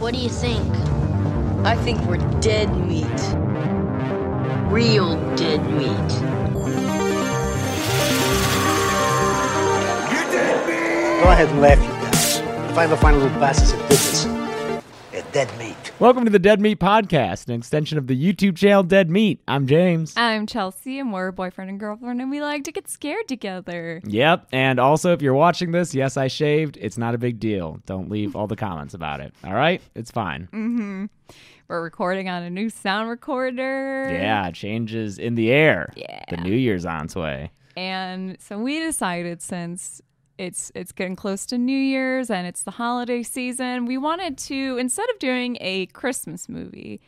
What do you think? I think we're dead meat. Real dead meat. Go ahead and laugh, you guys. If I ever find a little bastard that did this, they're dead meat. Welcome to the Dead Meat Podcast, an extension of the YouTube channel Dead Meat. I'm James. I'm Chelsea, and we're a boyfriend and girlfriend, and we like to get scared together. Yep. And also, if you're watching this, yes, I shaved. It's not a big deal. Don't leave all the comments about it. All right? It's fine. Mm-hmm. We're recording on a new sound recorder. Yeah, changes in the air. Yeah. The new year's on its way. And so we decided since it's it's getting close to New Year's and it's the holiday season, we wanted to instead of doing a Christmas movie,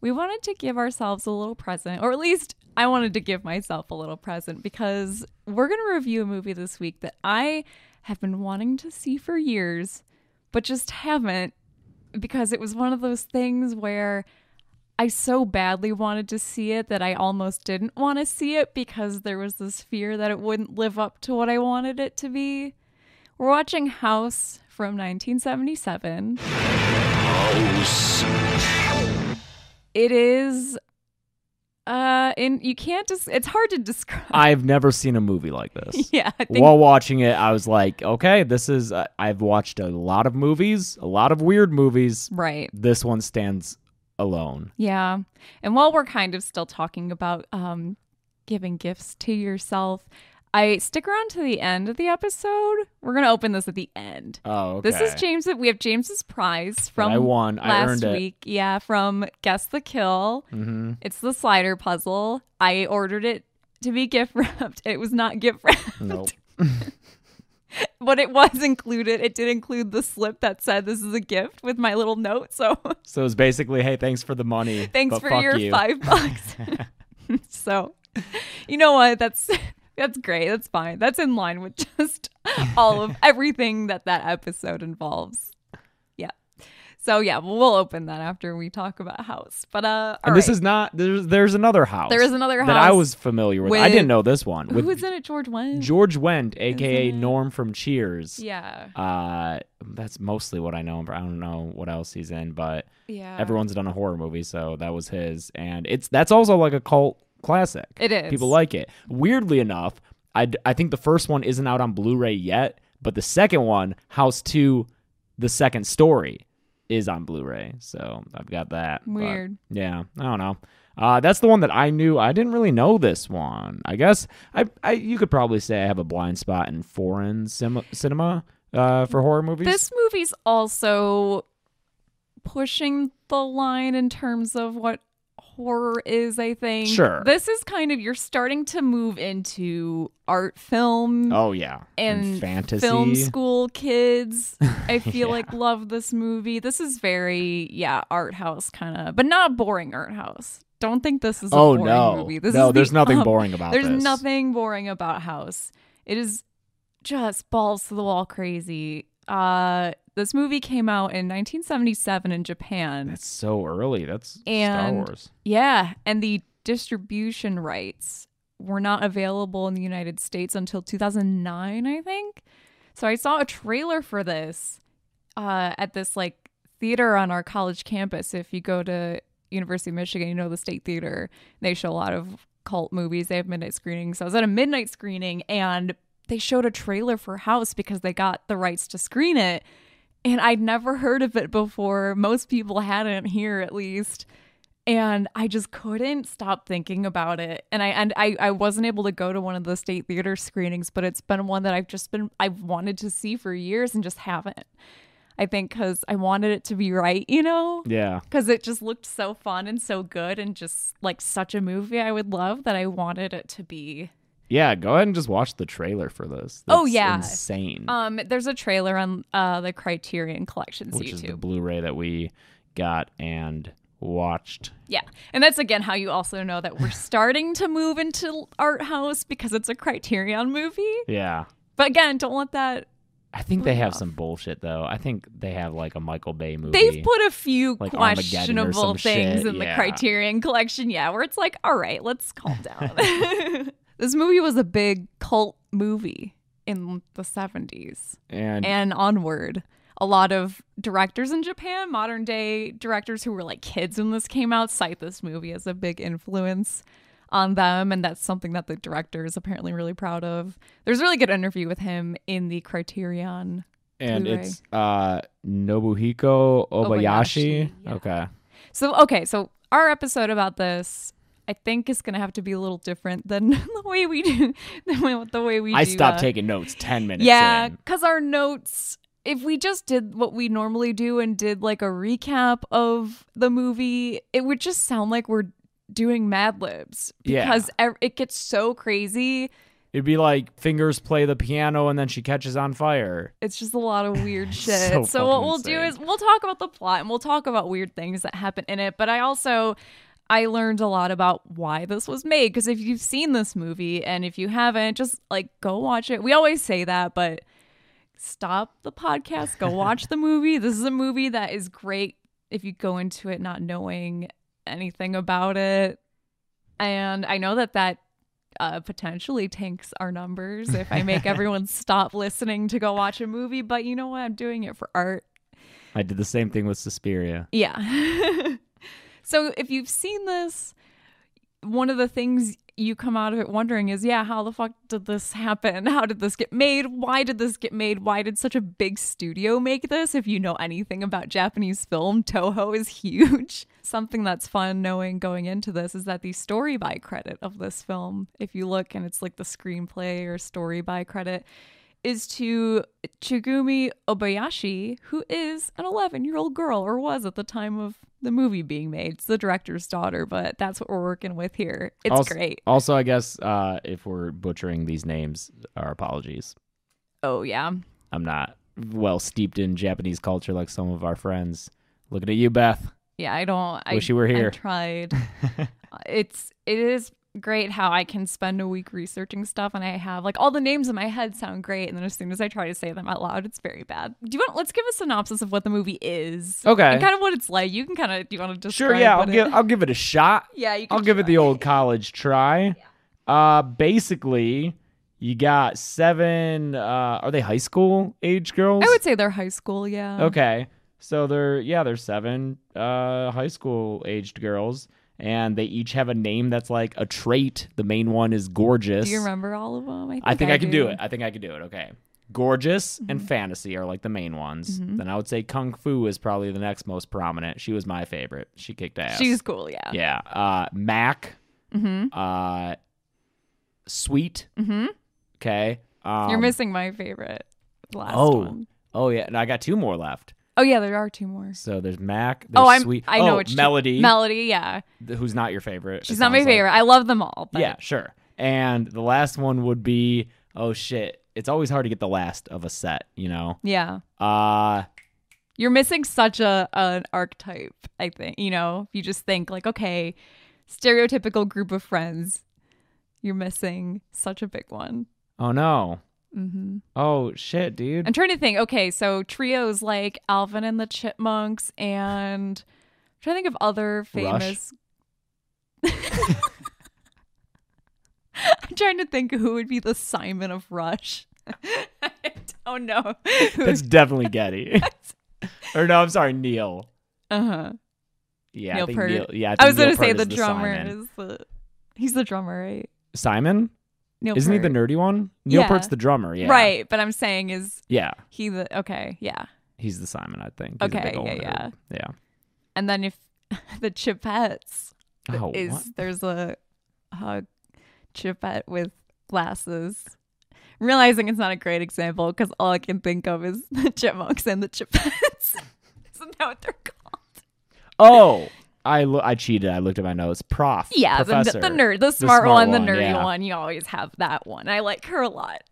we wanted to give ourselves a little present, or at least I wanted to give myself a little present because we're going to review a movie this week that I have been wanting to see for years, but just haven't because it was one of those things where I so badly wanted to see it that I almost didn't want to see it because there was this fear that it wouldn't live up to what I wanted it to be. We're watching House from 1977. House. It is uh in you can't just it's hard to describe. I've never seen a movie like this. yeah, I think While watching it, I was like, okay, this is. Uh, I've watched a lot of movies, a lot of weird movies. right. This one stands alone. Yeah. And while we're kind of still talking about um giving gifts to yourself, I stick around to the end of the episode. We're gonna open this at the end. Oh, okay. This is James. We have James's prize from I won. I last earned it. week. Yeah, from Guess the Kill. Mm-hmm. It's the slider puzzle. I ordered it to be gift wrapped. It was not gift wrapped, Nope. but it was included. It did include the slip that said this is a gift with my little note. So So it's basically, hey, thanks for the money. thanks for your you. five bucks. so, you know what? That's that's great. That's fine. That's in line with just all of everything that that episode involves. So yeah, we'll, open that after we talk about house. But uh, And this right. is not. There's there's another house. There is another house that I was familiar with. I didn't know this one. who was in it? George Wendt. George Wendt, aka Norm from Cheers. Yeah. Uh, that's mostly what I know him for. I don't know what else he's in, but Yeah. everyone's done a horror movie, so that was his. And it's that's also like a cult classic. It is. People like it. Weirdly enough, I I think the first one isn't out on Blu-ray yet, but the second one, House Two, the second story, is on Blu-ray. So I've got that. but, Weird. yeah, I don't know. Uh, that's the one that I knew. I didn't really know this one. I guess I, I you could probably say I have a blind spot in foreign sim- cinema uh, for horror movies. This movie's also pushing the line in terms of what horror is, I think. Sure. This is kind of you're starting to move into art film oh yeah, and, fantasy. film school kids. I feel Yeah. like love this movie. This is very yeah, art house kind of, but not boring art house. Don't think this is a Oh boring no, movie. This no, is the there's nothing um, boring about There's this. nothing boring about House. It is just balls to the wall crazy. Uh, this movie came out in 1977 in Japan. That's so early. That's Star Wars. Yeah, and the distribution rights were not available in the United States until 2009, I think. So I saw a trailer for this uh, at this like theater on our college campus. If you go to University of Michigan, you know the State Theater. They show a lot of cult movies. They have midnight screenings. So I was at a midnight screening and they showed a trailer for House because they got the rights to screen it. And I'd never heard of it before. Most people hadn't here at least and I just couldn't stop thinking about it. And I and I, I wasn't able to go to one of the state theater screenings, but it's been one that I've just been I've wanted to see for years and just haven't. I think because I wanted it to be right, you know, Yeah. because it just looked so fun and so good and just like such a movie I would love that I wanted it to be. Yeah, go ahead and just watch the trailer for this. Oh, yeah. insane. Um, there's a trailer on uh the Criterion Collections which is the Blu-ray that we got and watched. Yeah. And that's again how you also know that we're starting to move into art house because it's a Criterion movie. Yeah. But again, don't let that. I think they have off. some bullshit though. I think they have like a Michael Bay movie. They've put a few Like questionable things shit, in the. Criterion collection. Yeah, where it's like, all right, let's calm down. this movie was a big cult movie in the 70s and and onward. a lot of directors in Japan, modern day directors who were like kids when this came out, cite this movie as a big influence on them. And that's something that the director is apparently really proud of. There's a really good interview with him in the Criterion. and Blu-ray. it's uh Nobuhiko Obayashi. Obayashi, yeah. Okay. So, okay, so our episode about this. I think is gonna have to be a little different than the way we do the way, the way we I do, stopped uh, taking notes 10 minutes Yeah, because our notes, if we just did what we normally do and did like a recap of the movie, it would just sound like we're doing Mad Libs Yeah. because ev- it gets so crazy. It'd be like fingers play the piano and then she catches on fire. It's just a lot of weird shit. So So, what we'll do is we'll talk about the plot and we'll talk about weird things that happen in it. But I also I learned a lot about why this was made because if you've seen this movie and if you haven't, just like go watch it. We always say that, but stop the podcast, go watch the movie. This is a movie that is great if you go into it not knowing anything about it. And I know that that uh, potentially tanks our numbers if I make everyone stop listening to go watch a movie. But you know what? I'm doing it for art. I did the same thing with Suspiria. Yeah. so if you've seen this, one of the things you come out of it wondering is, yeah, how the fuck did this happen? How did this get made? Why did this get made? Why did such a big studio make this? If you know anything about Japanese film, Toho is huge. Something that's fun knowing going into this is that the story by credit of this film, if you look and it's like the screenplay or story by credit, is to Chigumi Obayashi, who is an 11 year old girl, or was at the time of the movie being made. It's the director's daughter, but that's what we're working with here. It's also, great. Also, I guess uh, if we're butchering these names, our apologies. Oh, yeah. I'm not well steeped in Japanese culture like some of our friends. Looking at you, Beth. Yeah, I don't. I Wish you were here. I tried. it's it is great how I can spend a week researching stuff, and I have like all the names in my head sound great, and then as soon as I try to say them out loud, it's very bad. Do you want? Let's give a synopsis of what the movie is. Okay. And kind of what it's like. You can kind of. Do you want to describe? Sure, yeah, I'll give it- I'll give it a shot. Yeah, you. Can I'll give it the old college try. Uh basically, you got seven uh are they high school age girls? I would say they're high school. Yeah. Okay. So they're yeah, they're seven uh high school aged girls and they each have a name that's like a trait. The main one is gorgeous. Do you remember all of them? I think I think I, can do it. I think I can do it. Okay. Gorgeous Mm-hmm. and fantasy are like the main ones. Then I would say kung fu is probably the next most prominent. She was my favorite. She kicked ass. She's cool. Yeah. yeah. Uh Mac. Mm-hmm. Uh Sweet. Mm-hmm. Okay. Um, You're missing my favorite. Last Oh. one. Oh yeah, and I got two more left. Oh yeah, there are two more. So there's Mac. There's Oh, I'm. Sweet. I know oh, which two- Melody. Melody. Yeah. who's not your favorite? She's not my sounds like. favorite. I love them all. But Yeah, sure. And the last one would be oh shit. It's always hard to get the last of a set, you know. Yeah. Uh You're missing such a an archetype. I think you know. If you just think like, okay, stereotypical group of friends, you're missing such a big one. oh no. Hmm Oh shit, dude. I'm trying to think. Okay, so trios like Alvin and the Chipmunks, and I'm trying to think of other famous. I'm trying to think who would be the Simon of Rush. I don't know. It's definitely Geddy. or no, I'm sorry, Neil. uh huh. Yeah, Neil I think Peart. Neil. Yeah, I, I was Neil gonna say the drummer is the. He's the drummer, right? Simon. Neil Isn't he the nerdy one? Neil Yeah. Peart's the drummer. Yeah. Right, but I'm saying is Yeah, he the okay? Yeah, he's the Simon. I think. He's Okay, yeah, nerd. Yeah. and then if the Chipettes Oh, is what? there's a, a chipette with glasses. I'm realizing it's not a great example because all I can think of is the chipmunks and the chipettes. Isn't that what they're called? Oh, I lo- I cheated. I looked at my notes. Prof. Yeah, the, the nerd, the smart, smart one, the nerdy yeah. one. You always have that one. I like her a lot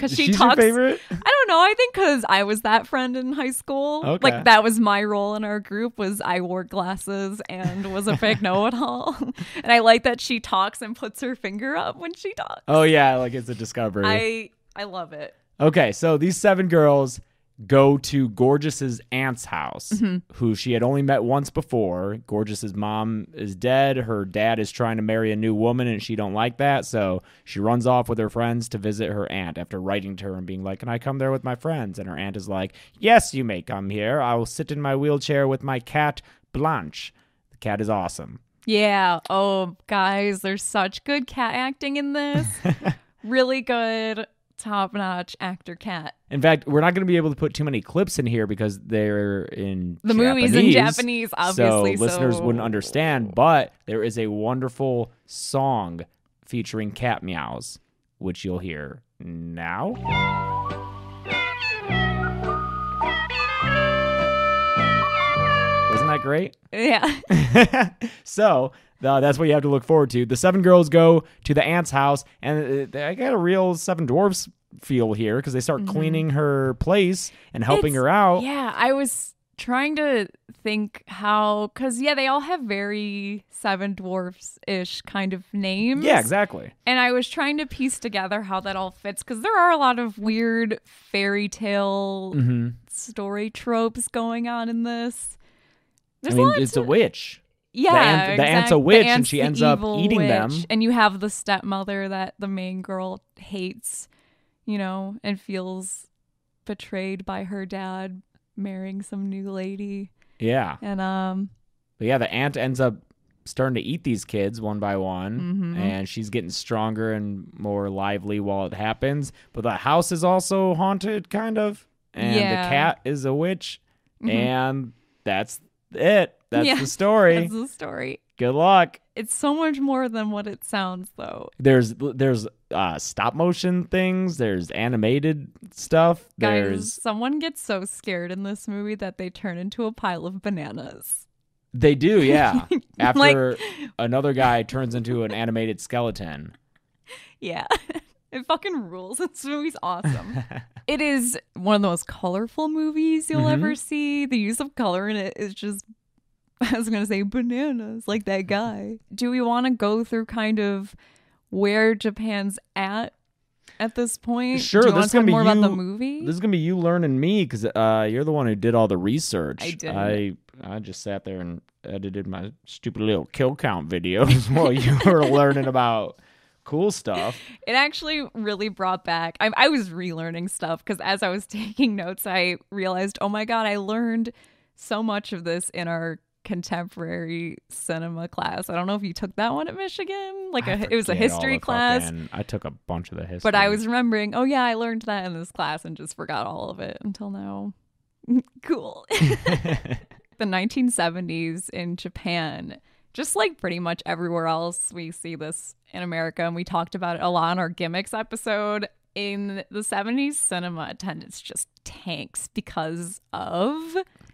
because she She's talks. your favorite. I don't know. I think because I was that friend in high school. Okay. Like that was my role in our group was I wore glasses and was a big know-it-all. and I like that she talks and puts her finger up when she talks. Oh yeah, like it's a discovery. I I love it. Okay, so these seven girls, go to Gorgeous's aunt's house, mm-hmm. who she had only met once before. Gorgeous's mom is dead. Her dad is trying to marry a new woman, and she don't like that. So she runs off with her friends to visit her aunt after writing to her and being like, "Can I come there with my friends?" And her aunt is like, "Yes, you may come here. I will sit in my wheelchair with my cat Blanche. The cat is awesome." Yeah. Oh, guys, there's such good cat acting in this. really good, top notch actor cat. In fact, we're not going to be able to put too many clips in here because they're in The movie's in Japanese, obviously, so listeners so- wouldn't understand. But there is a wonderful song featuring cat meows, which you'll hear now. Wasn't that great? Yeah. so uh, that's what you have to look forward to. The seven girls go to the aunt's house, and uh, I got a real seven dwarfs feel here because they start cleaning her place and helping Mm-hmm. It's- her out. Yeah, I was trying to think how, because yeah, they all have very Seven Dwarfs ish kind of names. Yeah, exactly. And I was trying to piece together how that all fits because there are a lot of weird fairy tale Mm-hmm. story tropes going on in this. I There's mean, lots it's a witch. Yeah, aunt- the aunt's a witch and she ends up eating them. And you have the stepmother that the main girl hates, you know, and feels betrayed by her dad marrying some new lady. Yeah. And um, But yeah, the aunt ends up starting to eat these kids one by one, Mm-hmm. and she's getting stronger and more lively while it happens. But the house is also haunted, kind of, and Yeah. the cat is a witch, Mhm. and that's it. That's Yeah, the story. that's the story. Good luck. It's so much more than what it sounds, though. There's there's uh, stop motion things. There's animated stuff. Guys, There's someone gets so scared in this movie that they turn into a pile of bananas. they do yeah. After Like- another guy turns into an animated skeleton. Yeah. It fucking rules. This movie's awesome. it is one of the most colorful movies you'll Mhm. ever see. The use of color in it is just, I was going to say bananas, like that guy. Do we want to go through kind of where Japan's at at this point? Sure, you this is gonna be more about the movie? This is gonna be you learning me because uh, you're the one who did all the research. I did. I I just sat there and edited my stupid little kill count videos while you were learning about cool stuff. It actually really brought back. I, I was relearning stuff because as I was taking notes, I realized, oh my god, I learned so much of this in our contemporary cinema class. I don't know if you took that one at Michigan, like a, it was a history class. fucking- I took a bunch of the history, But I was remembering, oh yeah, I learned that in this class and just forgot all of it until now. cool. the 1970s in Japan, just like pretty much everywhere else, we see this in America, and we talked about it a lot on our gimmicks episode. In the 70s, cinema attendance just tanks because of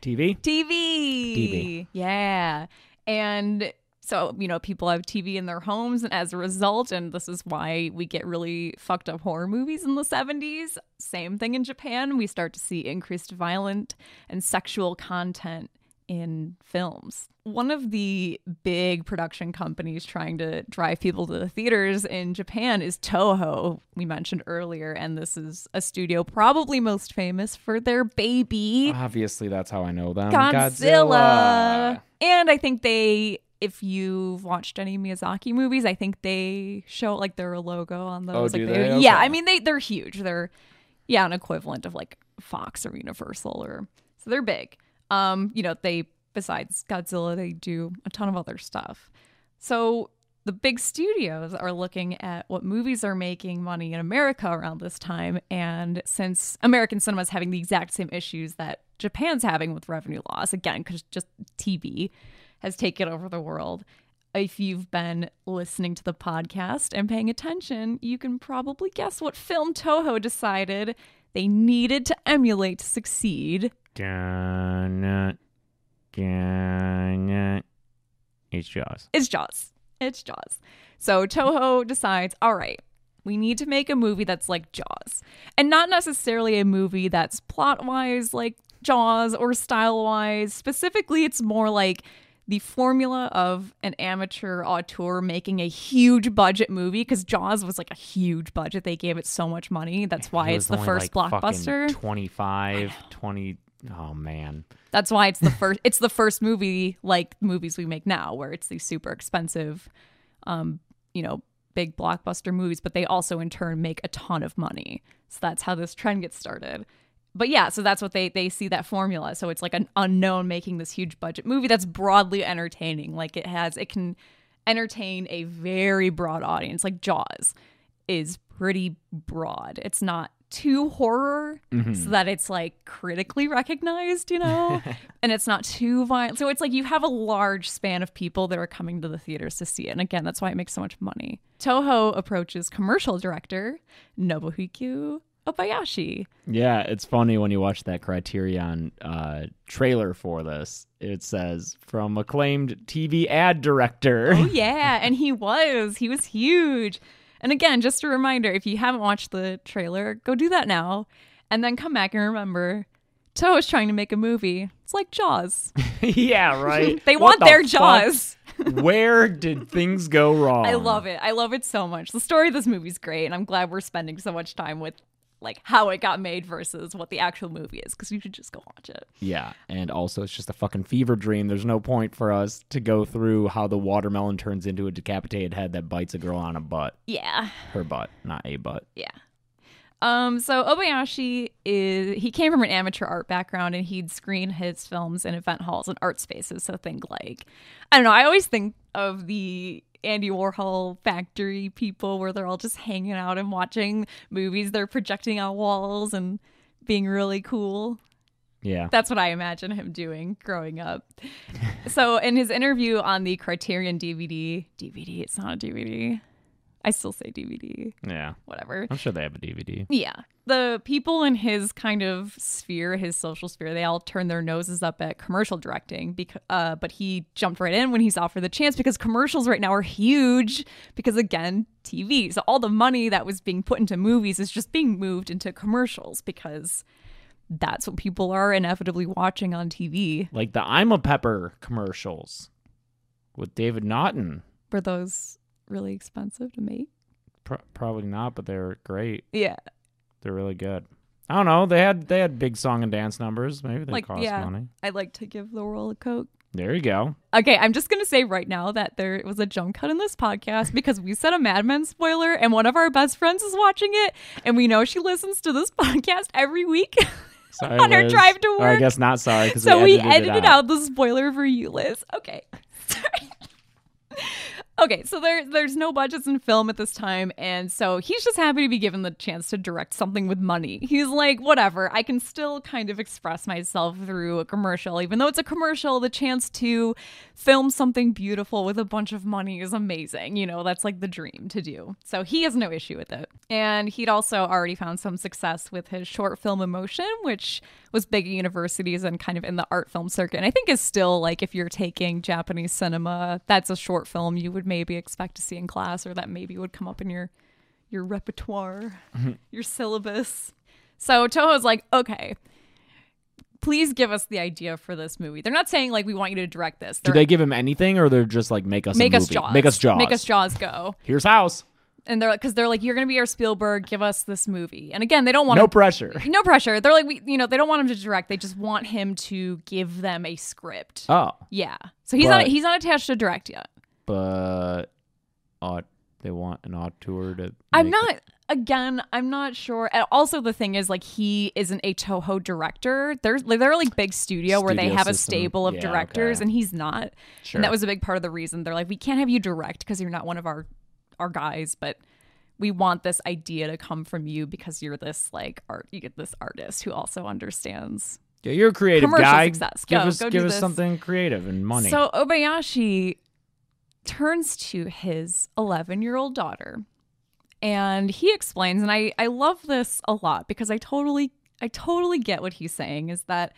TV. TV. TV. Yeah. And so, you know, people have TV in their homes, and as a result, and this is why we get really fucked up horror movies in the 70s. Same thing in Japan. We start to see increased violent and sexual content in films. One of the big production companies trying to drive people to the theaters in Japan is Toho, we mentioned earlier. And this is a studio probably most famous for their baby. Obviously, that's how I know them. Godzilla. And I think they, if you've watched any Miyazaki movies, I think they show like their logo on those. Oh, like do they, they? Yeah, I mean they they're huge. They're yeah, an equivalent of like Fox or Universal or so they're big. Um, you know, they besides Godzilla, they do a ton of other stuff. So the big studios are looking at what movies are making money in America around this time. And since American cinema is having the exact same issues that Japan's having with revenue loss, again, because just TV has taken over the world. If you've been listening to the podcast and paying attention, you can probably guess what film Toho decided they needed to emulate to succeed. It's Jaws. It's Jaws. It's Jaws. So Toho decides, all right, we need to make a movie that's like Jaws. And not necessarily a movie that's plot wise like Jaws or style wise. Specifically, it's more like the formula of an amateur auteur making a huge budget movie because Jaws was like a huge budget. They gave it so much money. That's why It it's the first like, blockbuster. 25, 20. Oh, man. That's why it's the first it's the first movie like movies we make now where it's these super expensive um you know big blockbuster movies but they also in turn make a ton of money. So that's how this trend gets started. But yeah, so that's what they they see that formula. So it's like an unknown making this huge budget movie that's broadly entertaining. Like it has it can entertain a very broad audience. Like Jaws is pretty broad. It's not too horror so that it's like critically recognized, you know? and it's not too violent. So it's like you have a large span of people that are coming to the theaters to see it. And again, that's why it makes so much money. Toho approaches commercial director Nobuhiko Obayashi. Yeah, it's funny when you watch that Criterion uh, trailer for this. It says from acclaimed TV ad director. Oh yeah, and he was. He was huge. And again, just a reminder, if you haven't watched the trailer, go do that now. And then come back and remember Toho's trying to make a movie. It's like Jaws. yeah, right. They What want the their fuck? Jaws. Where did things go wrong? I love it. I love it so much. The story of this movie's great, and I'm glad we're spending so much time with like how it got made versus what the actual movie is because you should just go watch it. Yeah, and also it's just a fucking fever dream. There's no point for us to go through how the watermelon turns into a decapitated head that bites a girl on a butt. Yeah. Her butt, not a butt. Yeah. Um, so Obayashi is he came from an amateur art background and he'd screen his films in event halls and art spaces. So think like I don't know, I always think of the Andy Warhol factory people where they're all just hanging out and watching movies they're projecting on walls and being really cool. Yeah. That's what I imagine him doing growing up. so in his interview on the Criterion DVD, DVD, it's not a DVD. I still say DVD, Yeah. whatever. I'm sure they have a DVD. Yeah. The people in his kind of sphere, his social sphere, they all turn their noses up at commercial directing. Because, uh, but he jumped right in when he's offered the chance because commercials right now are huge. Because again, TV. So all the money that was being put into movies is just being moved into commercials because that's what people are inevitably watching on TV. Like the I'm a Pepper commercials with David Naughton. Were those really expensive to make? Pro- probably not, but they're great. Yeah. They're really good. I don't know. They had they had big song and dance numbers. Maybe they Like, cost yeah. money. I'd like to give the world a Coke. There you go. Okay, I'm just gonna say right now that there was a jump cut in this podcast because we said a Mad Men spoiler, and one of our best friends is watching it, and we know she listens to this podcast every week. Sorry, On her drive to Or I guess not sorry because so we edited, edited it out. the spoiler for you, Liz. Okay. Sorry. Okay, so there there's no budgets in film at this time, and so he's just happy to be given the chance to direct something with money. He's like, whatever, I can still kind of express myself through a commercial, even though it's a commercial. The chance to film something beautiful with a bunch of money is amazing. You know, that's like the dream to do. So he has no issue with it, and he'd also already found some success with his short film Emotion, which was big at universities and kind of in the art film circuit. And I think is still like if you're taking Japanese cinema, that's a short film you would maybe expect to see in class or that maybe would come up in your your repertoire, mm-hmm. your syllabus. So Toho's like, okay, please give us the idea for this movie. They're not saying like we want you to direct this. Do They're, they give him anything, or they're just like make us make a us movie? Jaws. Make us Jaws. Make us Jaws go. Here's house. And they're like, because they're like, you're gonna be our Spielberg. Give us this movie. And again, they don't want No to pressure. no pressure. They're like, we, you know, they don't want him to direct. They just want him to give them a script. Oh, yeah. So he's not he's not attached to direct yet. but uh, they want an auteur to. I'm not. Again, I'm not sure. And also, the thing is, like, he isn't a Toho director. They're like, they're like big studio, where they Studio have a stable of Yeah, directors, okay. and he's not. Sure. And that was a big part of the reason they're like, we can't have you direct because you're not one of our our guys, but we want this idea to come from you because you're this like art. You get this artist who also understands Yeah, you're a creative Commercial guy. success. Give Go, us go give us this. something creative and money. So Obayashi turns to his 11 year old daughter and he explains, and I, I love this a lot because I totally I totally get what he's saying is that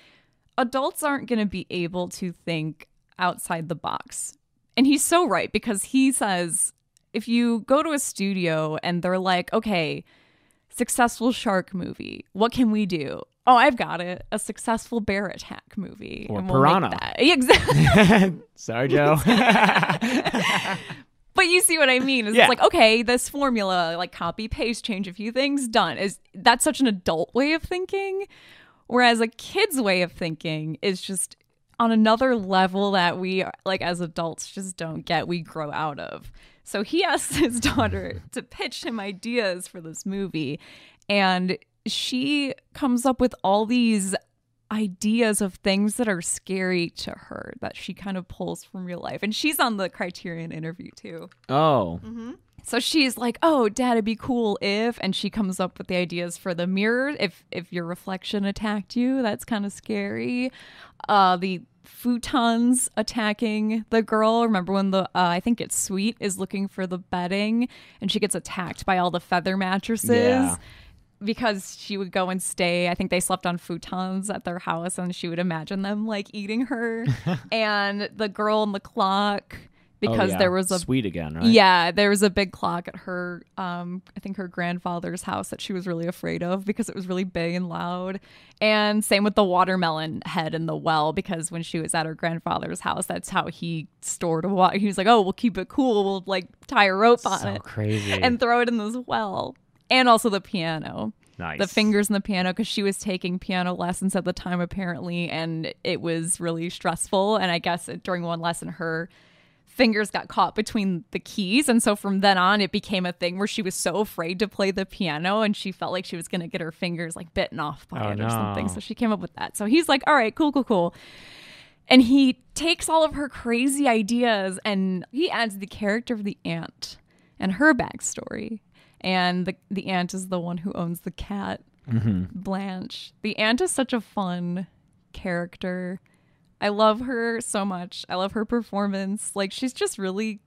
adults aren't going to be able to think outside the box. And he's so right because he says if you go to a studio and they're like, okay, successful shark movie, what can we do? Oh, I've got it. A successful bear attack movie. Or and we'll Piranha. that. Exactly. Sorry, Joe. but you see what I mean? It's Yeah. like, okay, this formula, like copy, paste, change a few things, done. Is that's such an adult way of thinking. Whereas a kid's way of thinking is just on another level that we like as adults just don't get, we grow out of. So he asked his daughter to pitch him ideas for this movie. And she comes up with all these ideas of things that are scary to her that she kind of pulls from real life. And she's on the Criterion interview too. oh, So she's like, "Oh, dad, it'd be cool if," and she comes up with the ideas for the mirror. If if your reflection attacked you, that's kind of scary. Uh, the futons attacking the girl. Remember when the uh, I think it's Sweet is looking for the bedding, and she gets attacked by all the feather mattresses. Yeah. Because she would go and stay, I think they slept on futons at their house, and she would imagine them like eating her. and the girl in the clock, because Oh, yeah. there was a sweet again, right? yeah, there was a big clock at her um I think her grandfather's house that she was really afraid of because it was really big and loud. And same with the watermelon head in the well because when she was at her grandfather's house, that's how he stored a water. He was like, "Oh, we'll keep it cool. We'll like tie a rope on So it crazy. and throw it in this well." And also the piano. nice. The fingers in the piano because she was taking piano lessons at the time apparently and it was really stressful and I guess during one lesson her fingers got caught between the keys. And so from then on it became a thing where she was so afraid to play the piano and she felt like she was going to get her fingers like bitten off by Oh, it or something. So she came up with that. So he's like all right cool cool cool. And he takes all of her crazy ideas and he adds the character of the aunt and her backstory. And the the aunt is the one who owns the cat mm-hmm. blanche. The aunt is such a fun character I love her so much. I love her performance. Like she's just really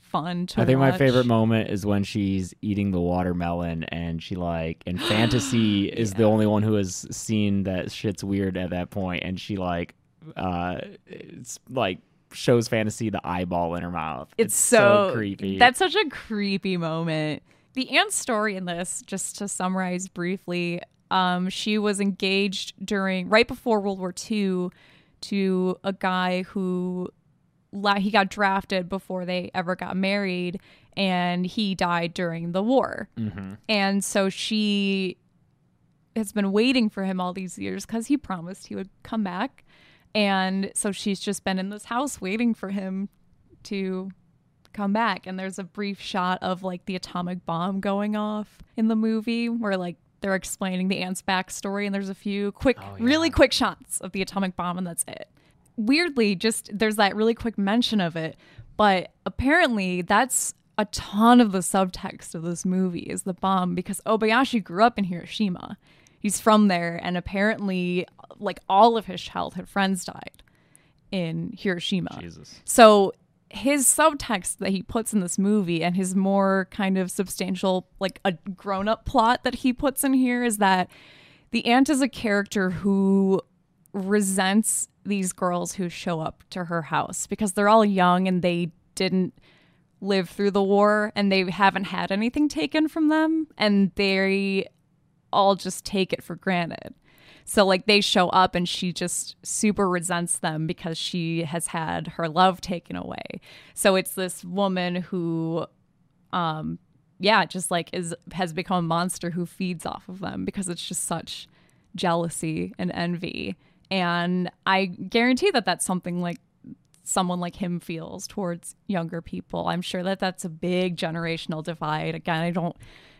fun to watch. I think my favorite moment is when she's eating the watermelon and she like and fantasy is the only one who has seen that shit's weird at that point and she like uh it's like shows fantasy the eyeball in her mouth. It's, so, creepy. That's such a creepy moment. The aunt's story in this, just to summarize briefly, um, she was engaged during right before World War II to a guy who he got drafted before they ever got married, and he died during the war. Mm-hmm. And so she has been waiting for him all these years because he promised he would come back. And so she's just been in this house waiting for him to come back. And there's a brief shot of like the atomic bomb going off in the movie where like they're explaining the aunt's backstory. And there's a few quick, oh, really quick shots of the atomic bomb, and that's it. Weirdly, just there's that really quick mention of it. But apparently, that's a ton of the subtext of this movie is the bomb because Obayashi grew up in Hiroshima. He's from there, and apparently, like all of his childhood friends died in Hiroshima. Jesus. So his subtext that he puts in this movie and his more kind of substantial, like a grown up plot that he puts in here is that the aunt is a character who resents these girls who show up to her house because they're all young and they didn't live through the war and they haven't had anything taken from them and they all just take it for granted. So like they show up and she just super resents them because she has had her love taken away. So it's this woman who um yeah, just like is has become a monster who feeds off of them because it's just such jealousy and envy. And I guarantee that that's something like someone like him feels towards younger people. I'm sure that that's a big generational divide. Again, I don't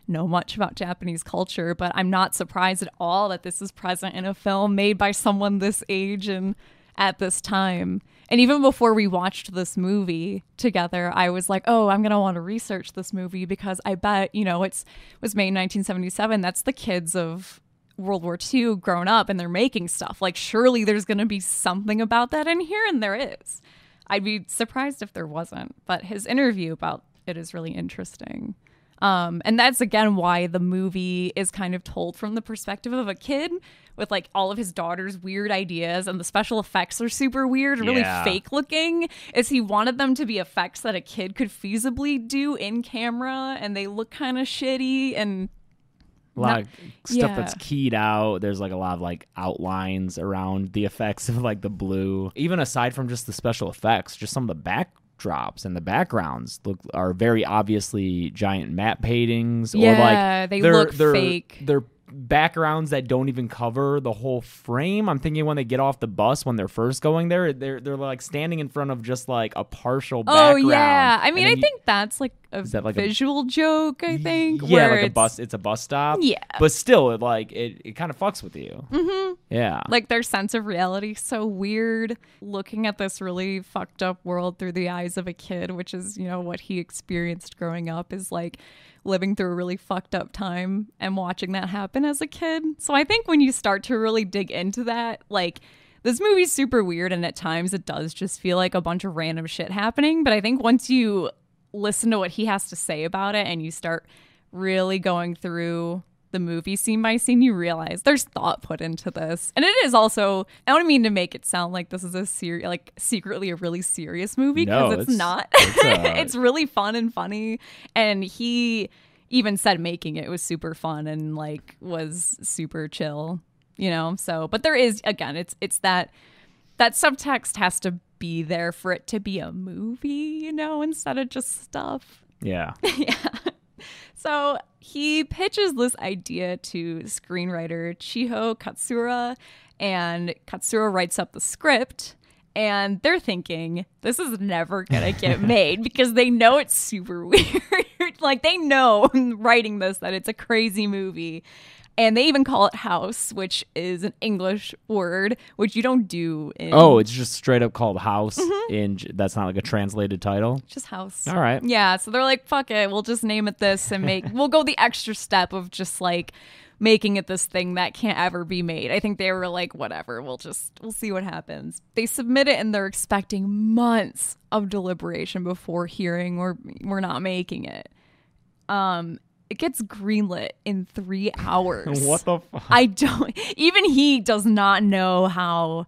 know much about Japanese culture, but I'm not surprised at all that this is present in a film made by someone this age and at this time. And even before we watched this movie together, I was like, "Oh, I'm going to want to research this movie because I bet, you know, it's it was made in 1977. That's the kids of World War II grown up and they're making stuff. Like surely there's going to be something about that in here and there is. I'd be surprised if there wasn't, but his interview about it is really interesting. Um, and that's again why the movie is kind of told from the perspective of a kid with like all of his daughter's weird ideas and the special effects are super weird, really Yeah. fake looking. Is he wanted them to be effects that a kid could feasibly do in camera and they look kind of shitty and a lot Not- of stuff that's keyed out. There's like a lot of like outlines around the effects of like the blue. Even aside from just the special effects, just some of the backdrops and the backgrounds look are very obviously giant matte paintings. or like they they're, look they're, fake. They're backgrounds that don't even cover the whole frame. I'm thinking when they get off the bus when they're first going there, they're they're like standing in front of just like a partial Oh background. yeah, I mean, I you- think that's like a Is that like a- visual joke. I think. yeah, where like a bus. It's a bus stop. Yeah. but still, it like it, it kind of fucks with you. Mm-hmm. Yeah, Like their sense of reality so weird. Looking at this really fucked up world through the eyes of a kid, which is you know what he experienced growing up, is like living through a really fucked up time and watching that happen as a kid. So I think when you start to really dig into that, like this movie's super weird and at times it does just feel like a bunch of random shit happening. But I think once you listen to what he has to say about it and you start really going through the movie scene by scene, you realize there's thought put into this. And it is also, I don't mean to make it sound like this is a serious, like secretly a really serious movie because No, it's, it's- not. it's, uh, it's really fun and funny. And he even said making it was super fun and like was super chill, you know? So, but there is, again, it's, it's that, that subtext has to be there for it to be a movie, you know, instead of just stuff. yeah. Yeah. So he pitches this idea to screenwriter Chiho Katsura, and Katsura writes up the script. And they're thinking, this is never going to get made because they know it's super weird. like, they know writing this that it's a crazy movie. And they even call it house, which is an English word, which you don't do in. Oh, it's just straight up called House. Mm-hmm. In that's not like a translated title. just house. All right. Yeah, so they're like, fuck it, we'll just name it this and make we'll go the extra step of just like making it this thing that can't ever be made. I think they were like, whatever, we'll just we'll see what happens. They submit it and they're expecting months of deliberation before hearing we're we're not making it. Um it gets greenlit in three hours. What the fuck? I don't even he does not know how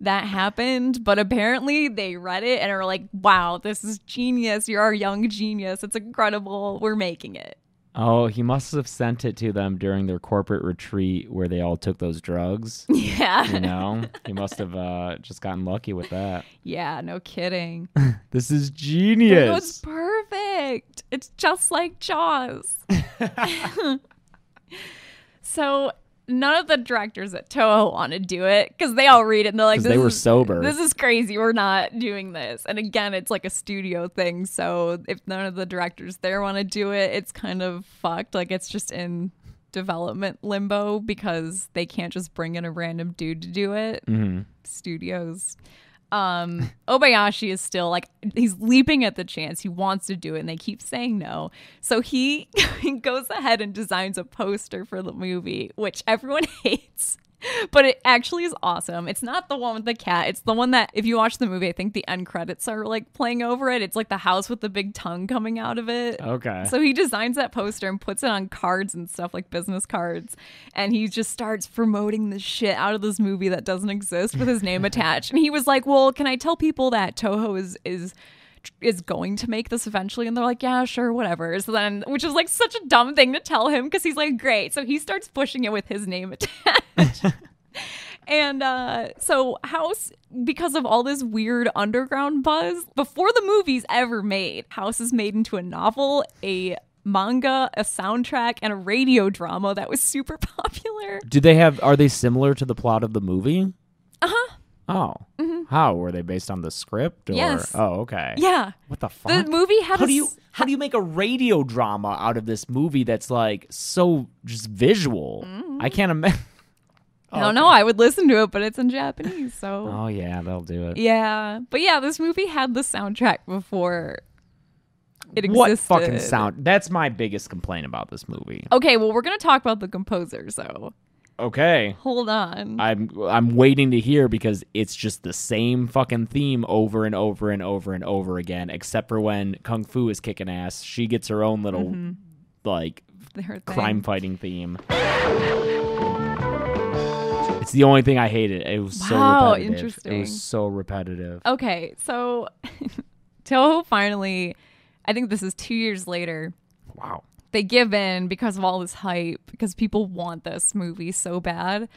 that happened, but apparently they read it and are like, wow, this is genius. You're our young genius. It's incredible. We're making it. Oh, he must have sent it to them during their corporate retreat where they all took those drugs. Yeah. You know, he must have uh, just gotten lucky with that. Yeah, no kidding. This is genius. It was perfect. It's just like Jaws. so none of the directors at Toho want to do it because they all read it and they're like, this they were is- sober. This is crazy. We're not doing this. And again, it's like a studio thing. So if none of the directors there want to do it, it's kind of fucked. Like it's just in development limbo because they can't just bring in a random dude to do it. Mhm. Studios. Um, Obayashi is still like he's leaping at the chance. He wants to do it, and they keep saying no. So he he goes ahead and designs a poster for the movie, which everyone hates. But it actually is awesome. It's not the one with the cat. It's the one that, if you watch the movie, I think the end credits are like playing over it. It's like the house with the big tongue coming out of it. Okay. So he designs that poster and puts it on cards and stuff like business cards. And he just starts promoting the shit out of this movie that doesn't exist with his name attached. And he was like, Well, can I tell people that Toho is is is going to make this eventually and they're like yeah sure whatever so then which is like such a dumb thing to tell him because he's like great so he starts pushing it with his name attached and uh, so House, because of all this weird underground buzz, before the movie's ever made, House is made into a novel, a manga, a soundtrack, and a radio drama that was super popular. Do they have? Are they similar to the plot of the movie? Oh. How were they based on the script? Or? Mm-hmm. Yes. Oh, okay. Yeah. What the fuck? The movie had how a do you how do you make a radio drama out of this movie that's like so just visual? I can't imagine. I don't know. I would listen to it, but it's in Japanese, so Oh yeah, they'll do it. yeah. But yeah, this movie had the soundtrack before it existed. What fucking sound? That's my biggest complaint about this movie. Okay, well, we're gonna talk about the composer, so Okay. hold on. I'm I'm waiting to hear because it's just the same fucking theme over and over and over and over again, except for when Kung Fu is kicking ass. She gets her own little mm-hmm. like Her thing. crime fighting theme. It's the only thing I hated. It was so Wow, repetitive. It was so repetitive. Okay, so Toho finally, I think this is two years later, Wow. They give in because of all this hype because people want this movie so bad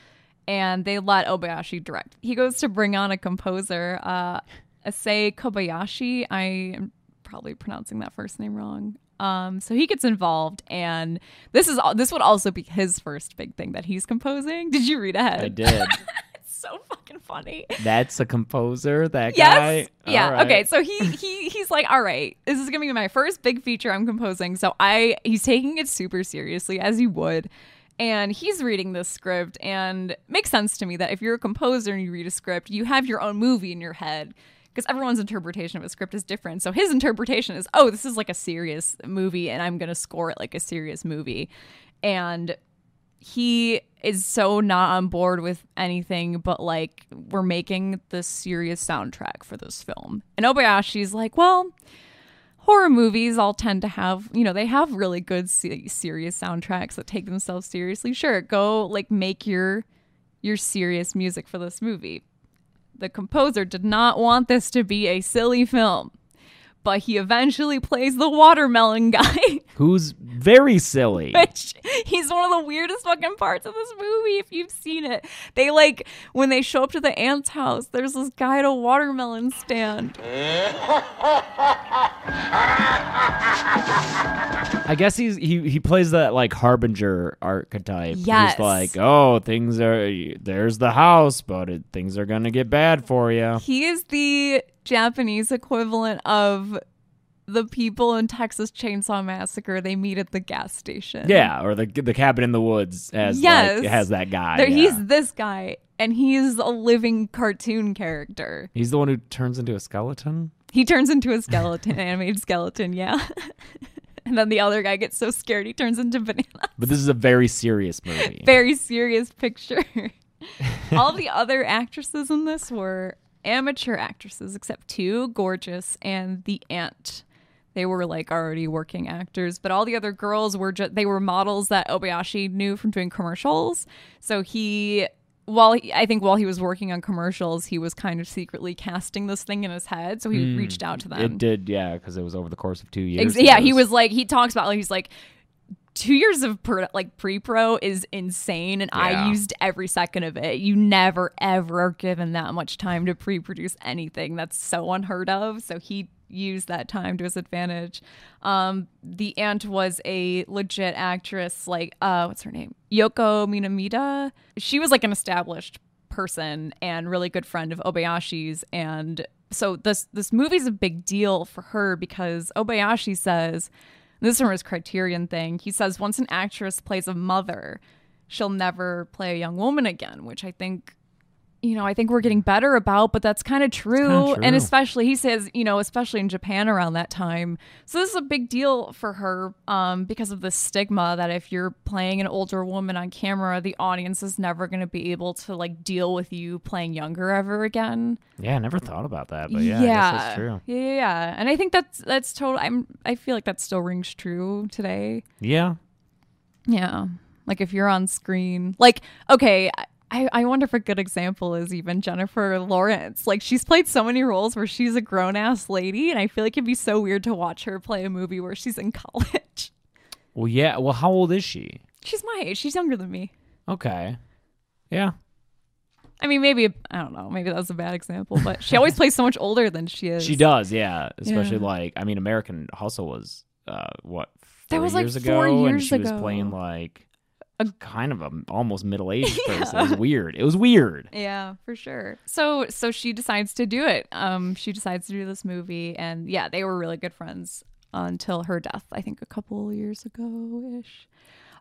and they let Obayashi direct. He goes to bring on a composer, uh Issei Kobayashi. I am probably pronouncing that first name wrong. Um, so he gets involved, and this is this would also be his first big thing that he's composing. Did you read ahead? I did. So fucking funny. That's a composer. That Yes. guy. Yeah. Right. Okay. So he he he's like, all right, this is gonna be my first big feature I'm composing. So I he's taking it super seriously as he would. And he's reading this script and makes sense to me that if you're a composer and you read a script, you have your own movie in your head because everyone's interpretation of a script is different. So his interpretation is, oh, this is like a serious movie and I'm going to score it like a serious movie. And he is so not on board with anything but like we're making this serious soundtrack for this film. And Obayashi's like, well, horror movies all tend to have, you know, they have really good se- serious soundtracks that take themselves seriously. Sure, go like make your your serious music for this movie. The composer did not want this to be a silly film, but he eventually plays the watermelon guy. Who's very silly. which he's one of the weirdest fucking parts of this movie if you've seen it they like when they show up to the aunt's house there's this guy at a watermelon stand I guess he's he he plays that like harbinger archetype. Yes. He's like, oh, things are there's the house, but it, things are gonna get bad for you. he is the japanese equivalent of the people in texas chainsaw massacre they meet at the gas station Yeah, or the the cabin in the woods has Yes. like has that guy. There- yeah. he's this guy and he's a living cartoon character he's the one who turns into a skeleton. He turns into a skeleton, animated skeleton, yeah. and then the other guy gets so scared he turns into banana. But this is a very serious movie. Very serious picture. All the other actresses in this were amateur actresses, except two, Gorgeous and the Aunt. They were like already working actors, but all the other girls were just they were models that Obayashi knew from doing commercials. So he while he, I think while he was working on commercials, he was kind of secretly casting this thing in his head. So he hmm. reached out to them. it did, yeah, because it was over the course of two years. Ex- yeah, It he was like he talks about like he's like two years of pro- like pre-pro is insane and i used every second of it. You never ever are given that much time to pre-produce anything. That's so unheard of. So he used that time to his advantage. Um the aunt was a legit actress like uh what's her name? Yoko minamida she was like an established person and really good friend of obayashi's. And so this this movie's a big deal for her because obayashi says this is from his criterion thing. He says once an actress plays a mother, she'll never play a young woman again, which I think you know, I think we're getting better about, but that's kind of true. true. And especially he says, you know, especially in Japan around that time. So this is a big deal for her um, because of the stigma that if you're playing an older woman on camera, the audience is never going to be able to like deal with you playing younger ever again. Yeah, I never thought about that, but yeah, guess that's true. Yeah, yeah, yeah. And I think that's that's total. I'm. I feel like that still rings true today. Yeah. Yeah. Like if you're on screen, like okay. I, I wonder if a good example is even Jennifer Lawrence. Like she's played so many roles where she's a grown ass lady, and I feel like it'd be so weird to watch her play a movie where she's in college. Well, yeah. Well, how old is she? She's my age. She's younger than me. Okay. Yeah. I mean, maybe I don't know. Maybe that was a bad example, but she always plays so much older than she is. She does, yeah. Especially Yeah. like, I mean, American Hustle was uh what That was, like, years four ago, and years she was playing like a kind of a almost middle aged person. It was weird. It was weird. Yeah, for sure. So so she decides to do it. Um she decides to do this movie and yeah, they were really good friends until her death, I think a couple years ago ish.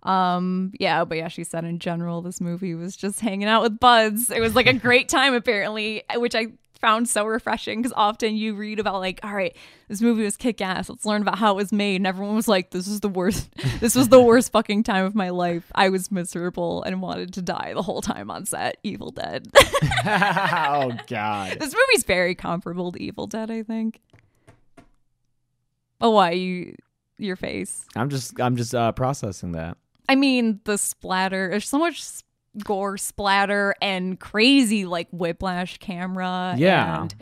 Um yeah, but yeah, she said in general this movie was just hanging out with buds. It was like a great time apparently, which I found so refreshing because often you read about like, all right, this movie was kick ass. Let's learn about how it was made. And everyone was like, this is the worst. This was the worst fucking time of my life. I was miserable and wanted to die the whole time on set. Evil Dead. oh God. This movie's very comparable to Evil Dead, I think. Oh, why you your face? I'm just I'm just uh processing that. I mean, the splatter. There's so much gore, splatter, and crazy like whiplash camera. Yeah. and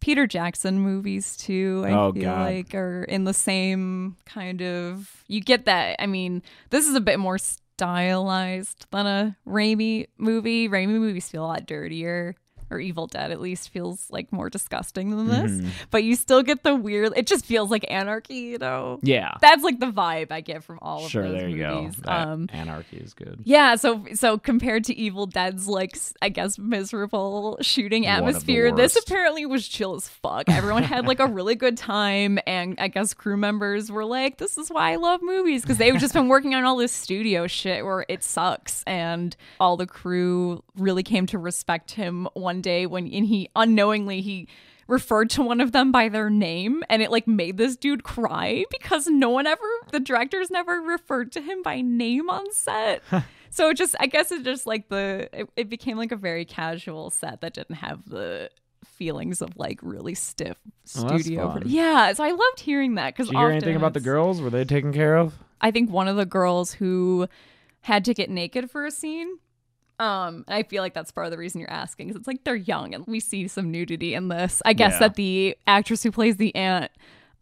Peter Jackson movies too. I Oh, feel God. like are in the same kind of. You get that. I mean, this is a bit more stylized than a Raimi movie. Raimi movies feel a lot dirtier. Or Evil Dead at least feels like more disgusting than this, Mm-hmm. but you still get the weird. It just feels like anarchy, you know. Yeah. That's like the vibe I get from all of Sure, those there you movies. go. That Um, anarchy is good. yeah, so so compared to Evil Dead's like I guess miserable shooting One of the atmosphere, this apparently was chill as fuck. Everyone had like a really good time, and I guess crew members were like, "This is why I love movies," because they've just been working on all this studio shit where it sucks, and all the crew really came to respect him one day when and he unknowingly he referred to one of them by their name and it like made this dude cry because no one ever the directors never referred to him by name on set so it just i guess it just like the it, it became like a very casual set that didn't have the feelings of like really stiff Oh, studio fun. yeah so i loved hearing that because Did you hear anything about the girls? Were they taken care of? I think one of the girls who had to get naked for a scene. Um, and I feel like that's part of the reason you're asking, because it's like they're young and we see some nudity in this. I guess Yeah. that the actress who plays the aunt,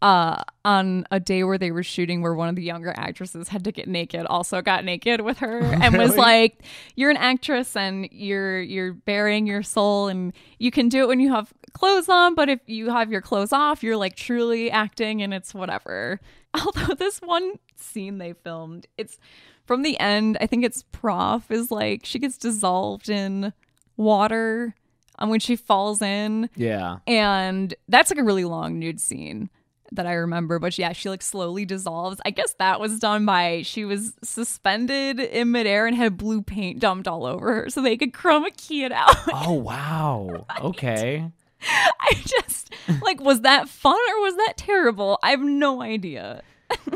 uh, on a day where they were shooting, where one of the younger actresses had to get naked, also got naked with her and was like, "You're an actress and you're you're burying your soul, and you can do it when you have clothes on, but if you have your clothes off, you're like truly acting, and it's whatever." Although this one scene they filmed, it's from the end. I think it's prof is like she gets dissolved in water um, when she falls in, Yeah. and that's like a really long nude scene that I remember. But yeah, she like slowly dissolves. I guess that was done by she was suspended in midair and had blue paint dumped all over her so they could chroma key it out. Oh wow. Okay. I just like, was that fun or was that terrible? I have no idea.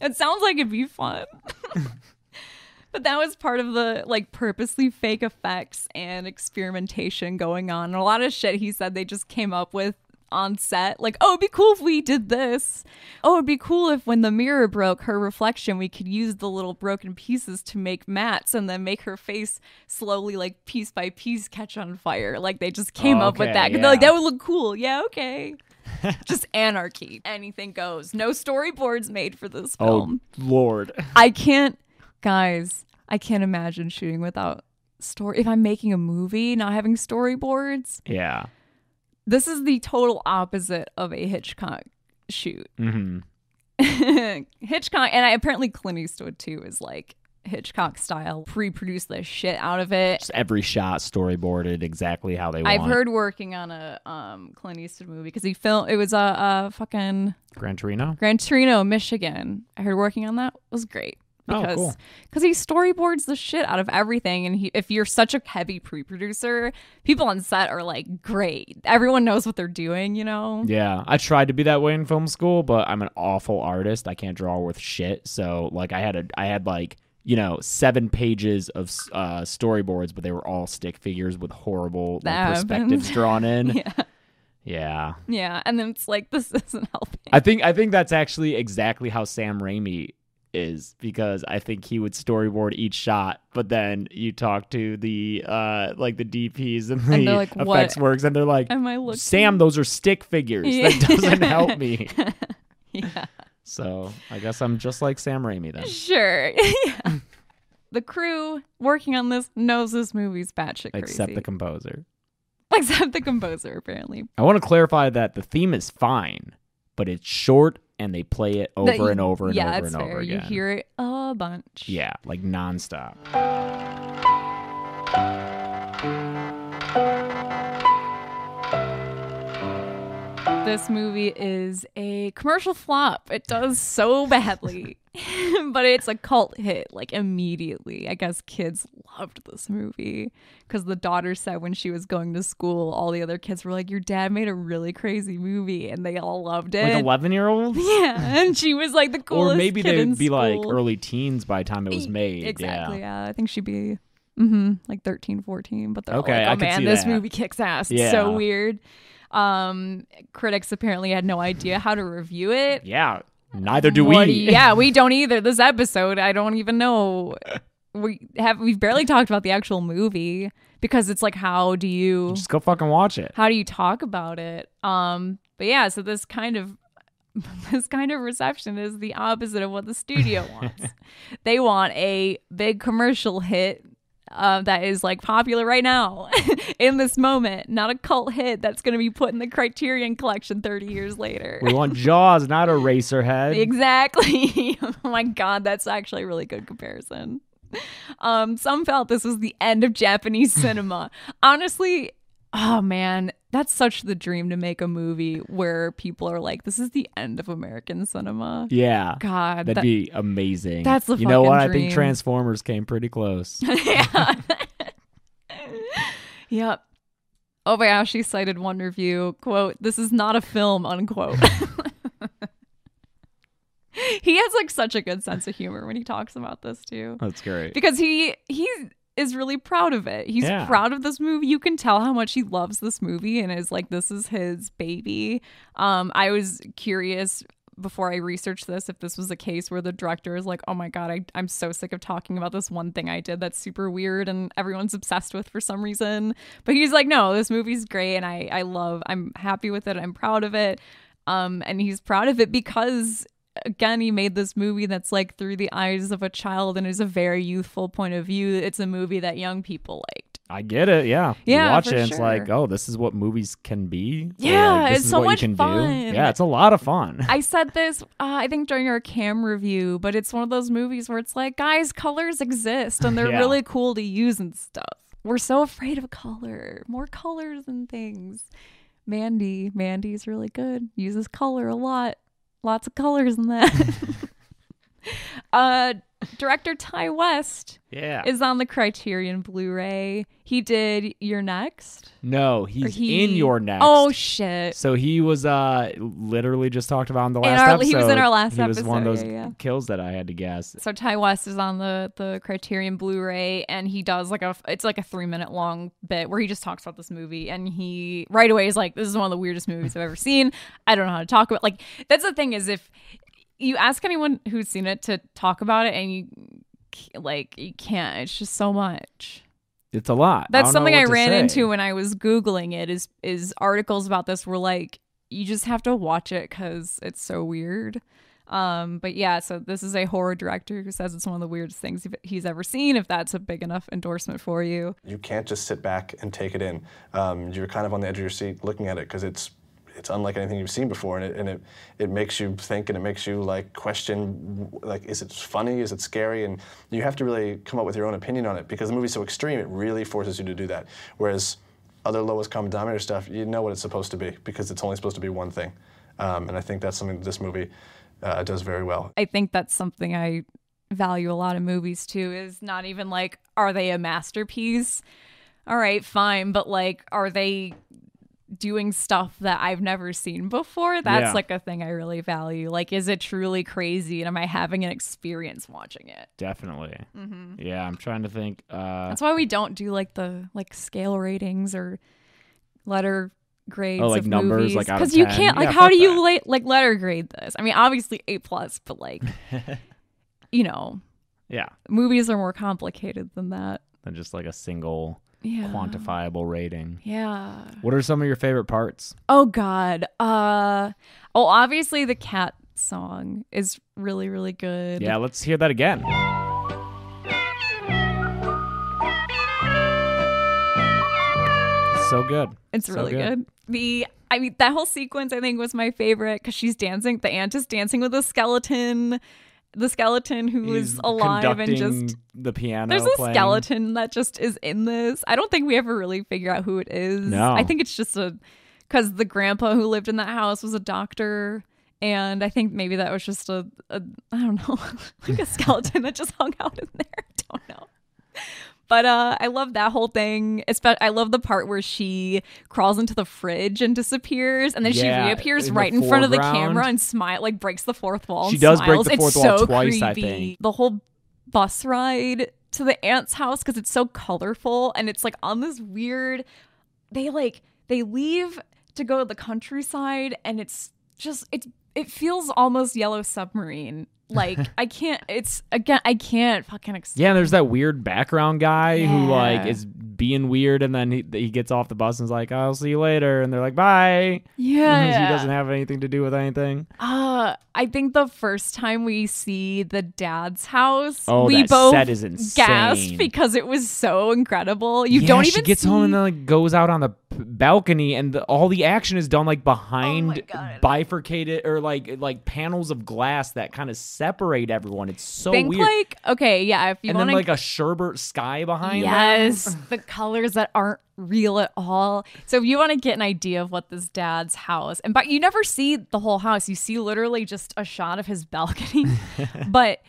it sounds like it'd be fun. but that was part of the like purposely fake effects and experimentation going on. And a lot of shit he said they just came up with on set. Like, oh, it'd be cool if we did this. Oh, it'd be cool if when the mirror broke, her reflection, we could use the little broken pieces to make mats and then make her face slowly, like piece by piece, catch on fire. Like they just came up with that. 'Cause they're like, that would look cool. Yeah, okay. just anarchy. Anything goes. No storyboards made for this film. Oh film. Lord. I can't, guys, I can't imagine shooting without story. If I'm making a movie, not having storyboards, Yeah. This is the total opposite of a Hitchcock shoot. Mm-hmm. Hitchcock, and I, apparently Clint Eastwood too is like Hitchcock style, pre-produce the shit out of it. Just every shot storyboarded exactly how they want. I've heard working on a um Clint Eastwood movie because he filmed it was a, a fucking Gran Torino. Gran Torino, Michigan. I heard working on that was great Oh, because cool. cause he storyboards the shit out of everything. And he, if you're such a heavy pre-producer, people on set are like, great. Everyone knows what they're doing, you know. Yeah, I tried to be that way in film school, but I'm an awful artist. I can't draw worth shit. So like, I had a, I had like, you know, seven pages of uh, storyboards, but they were all stick figures with horrible like, perspectives drawn in. Yeah, Yeah, yeah. And then it's like this isn't helping. I think I think that's actually exactly how Sam Raimi is because I think he would storyboard each shot, but then you talk to the uh like the DPs and the And like, effects "What works, and they're like, Am I looking? Sam, those are stick figures. Yeah. That doesn't help me. yeah. So I guess I'm just like Sam Raimi then. Sure. Yeah. The crew working on this knows this movie's batshit crazy. Except the composer. Except the composer, apparently. I want to clarify that the theme is fine, but it's short and they play it over That- and over and yeah, over and fair. over You hear it a bunch. yeah, like nonstop. This movie is a commercial flop. It does so badly. but it's a cult hit, like immediately. I guess kids loved this movie because the daughter said when she was going to school, all the other kids were like, Your dad made a really crazy movie, and they all loved it. Like 11 year olds? yeah, and she was like the coolest. Or maybe they'd be like early teens by the time it was made. Exactly. Yeah. Yeah. I think she'd be hmm like 13, 14. But they're Okay, like, oh man, this that. movie kicks ass. It's Yeah. so weird. Um, critics apparently had no idea how to review it. Yeah. Neither do What we. yeah, we don't either. This episode, I don't even know. we have we've barely talked about the actual movie because it's like how do you Just go fucking watch it. how do you talk about it? Um, but yeah, so this kind of this kind of reception is the opposite of what the studio wants. they want a big commercial hit uh, that is like popular right now in this moment, not a cult hit that's going to be put in the Criterion Collection 30 years later. We want Jaws, not Eraserhead. Exactly. oh my god, that's actually a really good comparison. Um, some felt this was the end of Japanese cinema. Honestly, oh man, that's such the dream to make a movie where people are like, "This is the end of American cinema." Yeah. God, That'd that- be amazing. That's the You know what? fucking I think. Transformers came pretty close. yeah. yep. Oh my gosh, she cited one review, quote, this is not a film, unquote. he has like such a good sense of humor when he talks about this too. That's great. Because he he is really proud of it. He's Yeah. proud of this movie. You can tell how much he loves this movie and is like this is his baby. Um I was curious before I researched this if this was a case where the director is like, oh my God, I, I'm so sick of talking about this one thing I did that's super weird and everyone's obsessed with for some reason. But he's like, no, this movie's great and I, I love, I'm happy with it. I'm proud of it. Um, and he's proud of it because again he made this movie that's like through the eyes of a child and is a very youthful point of view it's a movie that young people liked I get it. Yeah. You Yeah, watch for it, and it's like, oh, this is what movies can be. Yeah, like, this it's is so what much you can fun. do. Yeah, it's a lot of fun. I said this, uh, I think, during our cam review, but it's one of those movies where it's like, guys, colors exist and they're Yeah. really cool to use and stuff. We're so afraid of color, more colors and things. Mandy, Mandy's really good. Uses color a lot, lots of colors in that. uh, director Ti West yeah. is on the Criterion Blu-ray. He did You're Next. no, he's he- in You're Next. Oh shit! So he was uh literally just talked about in the In last our- episode. he was in our last He was one of those yeah, yeah. kills that I had to guess. So Ti West is on the the Criterion Blu-ray, and he does like a it's like a three minute long bit where he just talks about this movie, and he right away is like, "This is one of the weirdest movies I've ever seen. I don't know how to talk about." Like that's the thing is if you ask anyone who's seen it to talk about it, and you like you can't. It's just so much. It's a lot. That's don't something I ran say. into when I was googling it. Is is articles about this were like you just have to watch it because it's so weird. Um, but yeah, so this is a horror director who says it's one of the weirdest things he's ever seen. If that's a big enough endorsement for you, You can't just sit back and take it in. Um, you're kind of on the edge of your seat looking at it because it's it's unlike anything you've seen before, and it and it, it makes you think and it makes you like question like is it funny, is it scary, and you have to really come up with your own opinion on it because the movie's so extreme. It really forces you to do that. Whereas other lowest common denominator stuff, you know what it's supposed to be because it's only supposed to be one thing, um, and I think that's something that this movie uh, does very well. I think that's something I value a lot of movies too. Is not even like are they a masterpiece? All right, fine, but like are they doing stuff that I've never seen before? That's Yeah. like a thing I really value. Like, is it truly crazy, and am I having an experience watching it? Definitely. Yeah, I'm trying to think. Uh, Mm-hmm. That's why we don't do like the like scale ratings or letter grades Oh, like of numbers, movies like, because you can't like Yeah, how do you la- like letter grade this? I mean, obviously A plus, but like you know, yeah, movies are more complicated than that. than just like a single Yeah. quantifiable rating. Yeah. What are some of your favorite parts? Oh God. Uh. Oh, obviously the cat song is really really good. Yeah, let's hear that again. So good. It's So really good. The I mean that whole sequence I think was my favorite because she's dancing. The aunt is dancing with a skeleton. The skeleton who is alive and just the piano. there's a playing. skeleton that just is in this. I don't think we ever really figure out who it is. No. I think it's just a because the grandpa who lived in that house was a doctor. And I think maybe that was just a, a I don't know, like a skeleton that just hung out in there. I don't know. But uh, I love that whole thing. I love the part where she crawls into the fridge and disappears, and then Yeah, she reappears in right in front of the camera and smile, like breaks the fourth wall. She and does break smiles. the It's fourth wall so twice, I creepy. think. The whole bus ride to the aunt's house because it's so colorful and it's like on this weird. They like they leave to go to the countryside, and it's just it's it feels almost Yellow Submarine. Like I can't. It's again. I can't fucking. Explain. Yeah, there's that weird background guy who like is being weird, and then he, he gets off the bus and is like, "I'll see you later," and they're like, "Bye." Yeah. he doesn't have anything to do with anything. Uh, I think the first time we see the dad's house, Oh, we both set is gasped because it was so incredible. You yeah, don't even. she gets see... home and then like goes out on the balcony, and the, all the action is done like behind Oh bifurcated or like like panels of glass that kind of separate everyone. It's so weird think weird. like okay, yeah. If you and want then like a sherbet sky behind. Yes, the colors that aren't real at all. So if you want to get an idea of what this dad's house, and but you never see the whole house, you see literally just a shot of his balcony, but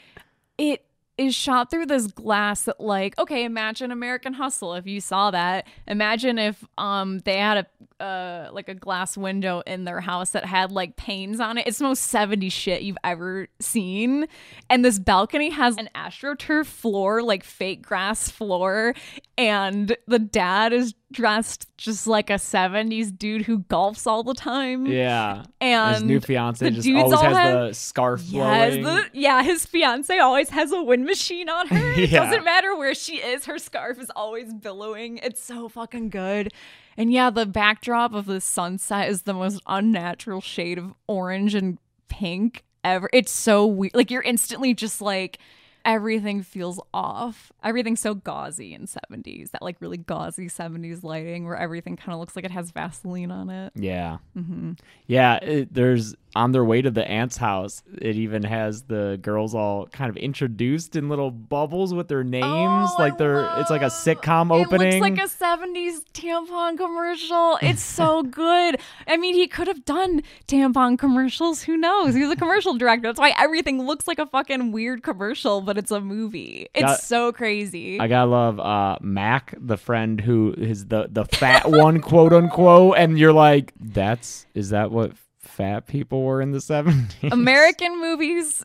it is shot through this glass that like okay imagine american hustle if you saw that. Imagine if um they had a uh like a glass window in their house that had like panes on it it's the most 70s shit you've ever seen and this balcony has an astroturf floor like fake grass floor and the dad is dressed just like a 70s dude who golfs all the time Yeah. and His new fiance just always has have- the scarf blowing. the, yeah, his fiance always has a wind machine on her. It Yeah. doesn't matter where she is, her scarf is always billowing. It's so fucking good. And yeah, the backdrop of the sunset is the most unnatural shade of orange and pink ever. It's so weird. Like you're instantly just like everything feels off. Everything's so gauzy in 70s. That like really gauzy 70s lighting where everything kind of looks like it has Vaseline on it. Yeah. Mm-hmm. Yeah. It, there's on their way to the aunt's house, it even has the girls all kind of introduced in little bubbles with their names. Oh, like they're, it's like a love- sitcom opening. It looks like a 70s tampon commercial. It's so good. I mean, he could have done tampon commercials. Who knows? He's a commercial director. That's why everything looks like a fucking weird commercial, but it's a movie. It's Got- so crazy. I gotta love uh, Mac, the friend who is the the fat one, quote unquote, and you're like, that's is that what fat people were in the seventies? American movies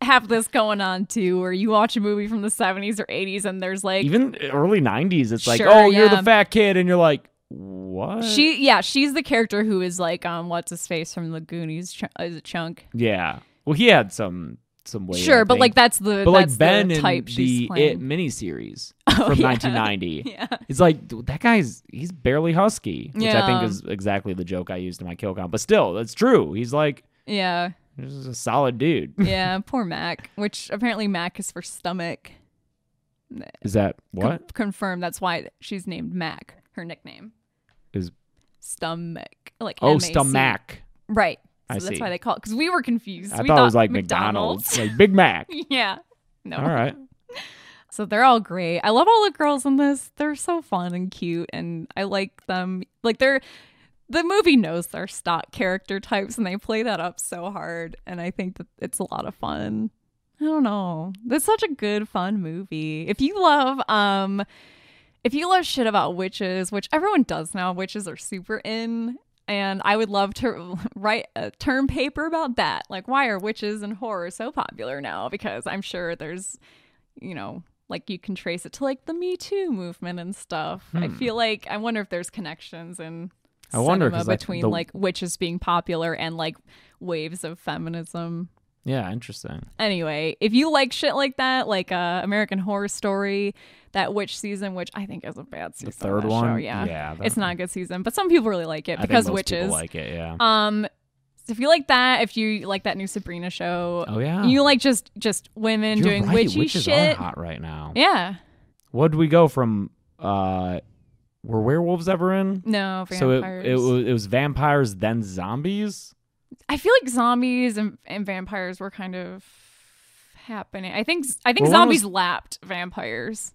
have this going on too, where you watch a movie from the 70s or 80s and there's like even early nineties. It's like, Sure, oh, you're the fat kid, and you're like, what? she, yeah, she's the character who is like, um, what's his face from the Goonies? Ch- is it Chunk? yeah. Well, he had some some weight. sure, but like that's the but like Ben the in type she's the. It miniseries Oh, from yeah. 1990. Yeah. It's like dude, that guy's he's barely husky, which I think is exactly the joke I used in my kill count. But still, that's true. He's like Yeah. this is a solid dude. Yeah, poor Mac, which apparently Mac is for stomach. Is that Con- what confirmed. That's why she's named Mac. Her nickname. is? Stomach. Like Oh, M-A-C. stomach. Right. So I that's why they call it. Because we were confused. I we thought it was like McDonald's, like Big Mac. yeah. No. All right. So they're all great. I love all the girls in this. They're so fun and cute, and I like them. Like they're the movie knows their stock character types, and they play that up so hard. And I think that it's a lot of fun. I don't know. It's such a good, fun movie. If you love, um, if you love shit about witches, which everyone does now, witches are super in. And I would love to write a term paper about that. Like, why are witches and horror so popular now? Because I'm sure there's you know, like you can trace it to like the Me Too movement and stuff. I feel like I wonder if there's connections in Hmm. I wonder, 'cause, like, between the- like witches being popular and like waves of feminism. Yeah, interesting. Anyway, if you like shit like that, like uh, American Horror Story, that witch season, which I think is a bad season. The third one? show, yeah, Yeah, it's not a good season, but some people really like it I think because witches. people like it. Yeah. Um, if you like that, if you like that new Sabrina show, Oh, yeah. you like just just women You're doing right, witchy witches shit. are hot right now. Yeah, What did we go from? uh Were werewolves ever in? no vampires. So it, it it was vampires then zombies. I feel like zombies and, and vampires were kind of happening. I think I think Well, zombies was- lapped vampires.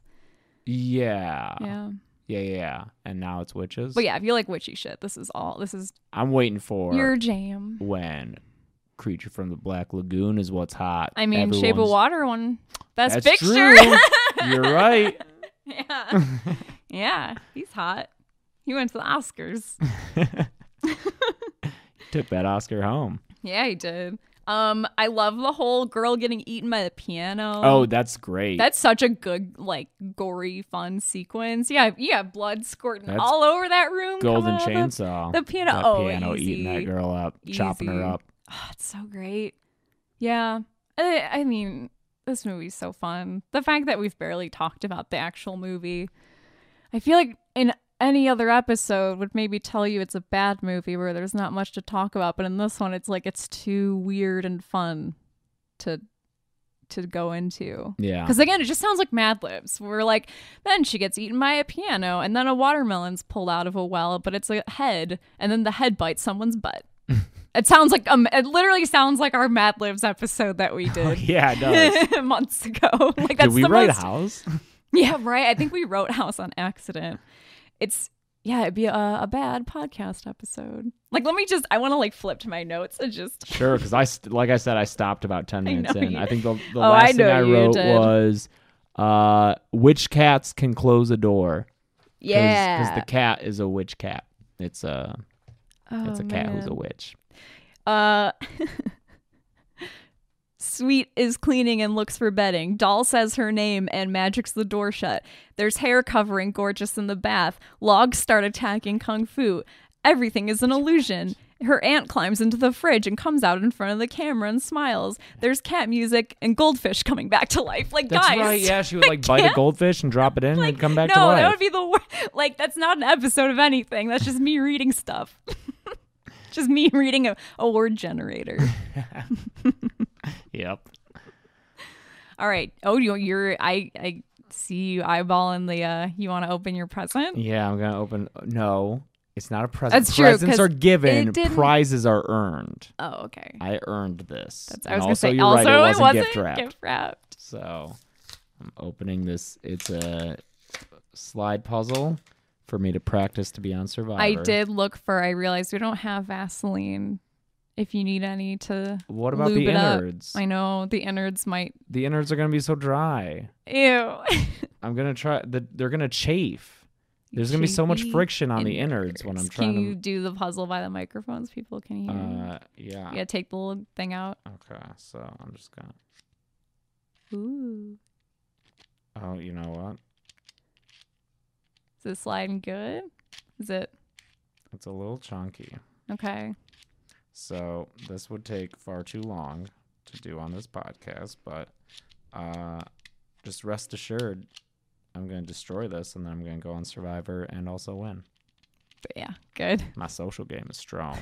Yeah. Yeah. Yeah, yeah, yeah. And now it's witches. But yeah, if you like witchy shit, this is all. This is I'm waiting for your jam. when Creature from the Black Lagoon is what's hot. I mean, Shape of Water one. Best That's picture. true. You're right. yeah. yeah, he's hot. He went to the Oscars. Took that Oscar home. Yeah, he did. Um, I love the whole girl getting eaten by the piano. Oh, that's great. That's such a good, like, gory, fun sequence. Yeah, yeah, blood squirting That's all over that room. Golden coming out of the- Chainsaw. the piano- That oh, piano eating that girl up, chopping her up. Oh, it's so great. Yeah. I, I mean, this movie's so fun. The fact that we've barely talked about the actual movie. I feel like in any other episode would maybe tell you it's a bad movie where there's not much to talk about, but in this one it's like it's too weird and fun to to go into. Yeah. Because again, it just sounds like Mad Libs. We're like, then she gets eaten by a piano, and then a watermelon's pulled out of a well, but it's a head, and then the head bites someone's butt. it sounds like um, it literally sounds like our Mad Libs episode that we did yeah, it does. months ago. like that's Did we the write most, House? Yeah, right. I think we wrote House on accident. It's yeah, it'd be a, a bad podcast episode. Like, let me just. I want to like flip to my notes and just. Sure, because I st- like I said, I stopped about ten minutes know in. you- I think the, the Oh, I last thing I wrote did. was, uh, "Which cats can close a door?" Yeah. because the cat is a witch cat. It's a it's Oh, a cat who's a witch. Uh, Sweet is cleaning and looks for bedding. Doll says her name and magics the door shut. There's hair covering Gorgeous in the bath. Logs start attacking Kung Fu. Everything is an illusion. Her aunt climbs into the fridge and comes out in front of the camera and smiles. There's cat music and goldfish coming back to life. Like That's guys, right. Yeah, she would like bite a goldfish and drop it in and come back no, to life. that would be the worst. Like that's not an episode of anything. That's just me reading stuff. just me reading a, a word generator. Yep. All right. Oh, you, you're. I. I see you eyeballing the. Uh, you want to open your present? Yeah, I'm gonna open. No, it's not a present. That's true, Presents are given. Prizes are earned. Oh, okay. I earned this. That's. I And was gonna also, say. you're also, right, it wasn't, wasn't gift wrapped. gift wrapped. So I'm opening this. It's a slide puzzle for me to practice to be on Survivor. I did look for. I realized we don't have Vaseline. If you need any to. What about lube the it up. innards? I know the innards might. The innards are gonna be so dry. Ew. I'm gonna try. The, they're gonna chafe. There's gonna be so much friction on the innards when I'm trying Can you to. do the puzzle by the microphones? People can hear. Uh, yeah. yeah, take the little thing out. Okay, so I'm just gonna. Ooh. Oh, you know what? Is this sliding good? Is it It's a little chunky. okay? So this would take far too long to do on this podcast, but uh, just rest assured, I'm going to destroy this, and then I'm going to go on Survivor and also win. But yeah, good. My social game is strong.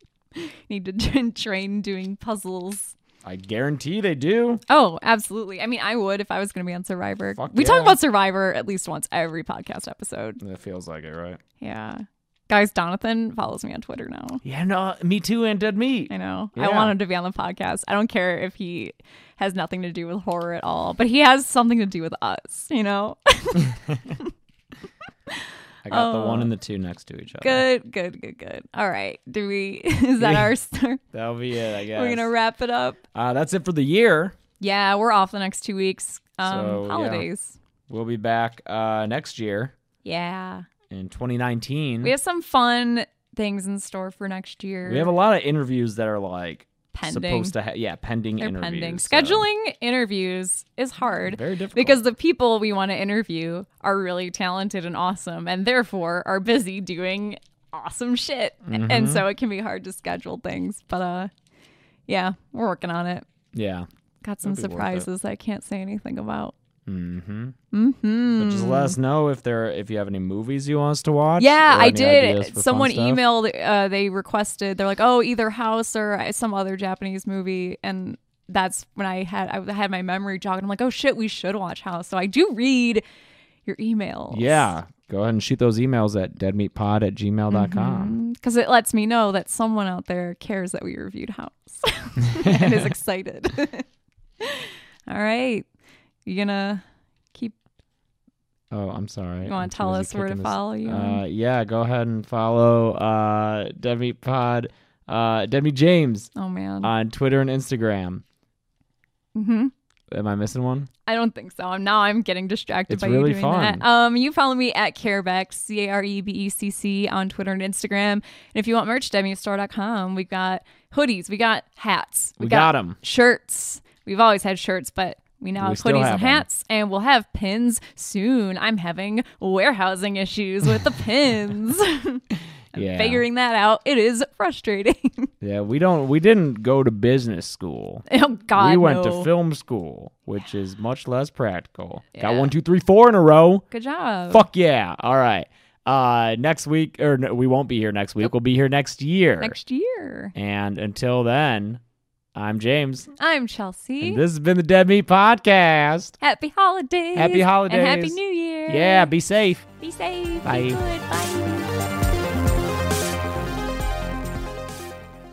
Need to train, train doing puzzles. I guarantee they do. Oh, absolutely. I mean, I would if I was going to be on Survivor. Fuck we talk about Survivor at least once every podcast episode. It feels like it, right? Yeah. Guys, Donathan follows me on Twitter now. Yeah, no, me too, and dead meat. I know. I want him to be on the podcast. I don't care if he has nothing to do with horror at all, but he has something to do with us, you know? I got the one and the two next to each other. good, good, good, good. All right. Do we, is that our start? That'll be it, I guess. We're going to wrap it up. uh, that's it for the year. Yeah, we're off the next two weeks. Um, So, yeah. holidays. We'll be back uh, next year Yeah. In 2019. We have some fun things in store for next year. We have a lot of interviews that are like Pending. supposed to ha- yeah pending They're interviews. pending. so- Scheduling interviews is hard very difficult because the people we want to interview are really talented and awesome and therefore are busy doing awesome shit. Mm-hmm. And so it can be hard to schedule things. But uh yeah, we're working on it. yeah. Got some It'll be worth it. surprises I can't say anything about. Mm-hmm. Mm-hmm. But just let us know if there if you have any movies you want us to watch. Yeah, I did. Someone emailed. Uh, they requested. They're like, "Oh, either House or uh, some other Japanese movie," and that's when I had I had my memory jog, and I'm like, "Oh shit, we should watch House." So I do read your emails. Yeah, go ahead and shoot those emails at deadmeatpod at gmail.com. because it lets me know that someone out there cares that we reviewed House and is excited. All right, you gonna keep? Oh, I'm sorry. You wanna tell us where to this- follow you Uh, yeah, go ahead and follow uh, Pod, uh, Deadmeat James Oh man, on Twitter and Instagram. hmm Am I missing one? I don't think so. I'm now I'm getting distracted It's by really you doing fun. that. Um, you follow me at carebecc, C A R E B E C C on Twitter and Instagram. And if you want merch, DemiStore.com. We've got hoodies, we got hats, We got them. Shirts. We've always had shirts, but we now We have hoodies have and hats, and we'll have pins soon. I'm having warehousing issues with the pins. Yeah. figuring that out, it is frustrating. Yeah, we don't. We didn't go to business school. oh God, we went no. to film school, which is much less practical. Got one, two, three, four in a row. Good job. Fuck yeah! All right. Uh, next week, or no, we won't be here next week. We'll be here next year. Next year. And until then, I'm James. I'm Chelsea. And this has been the Dead Meat Podcast. happy holidays. Happy holidays. And happy New Year. Yeah, be safe. Be safe. Bye. Be good. Bye.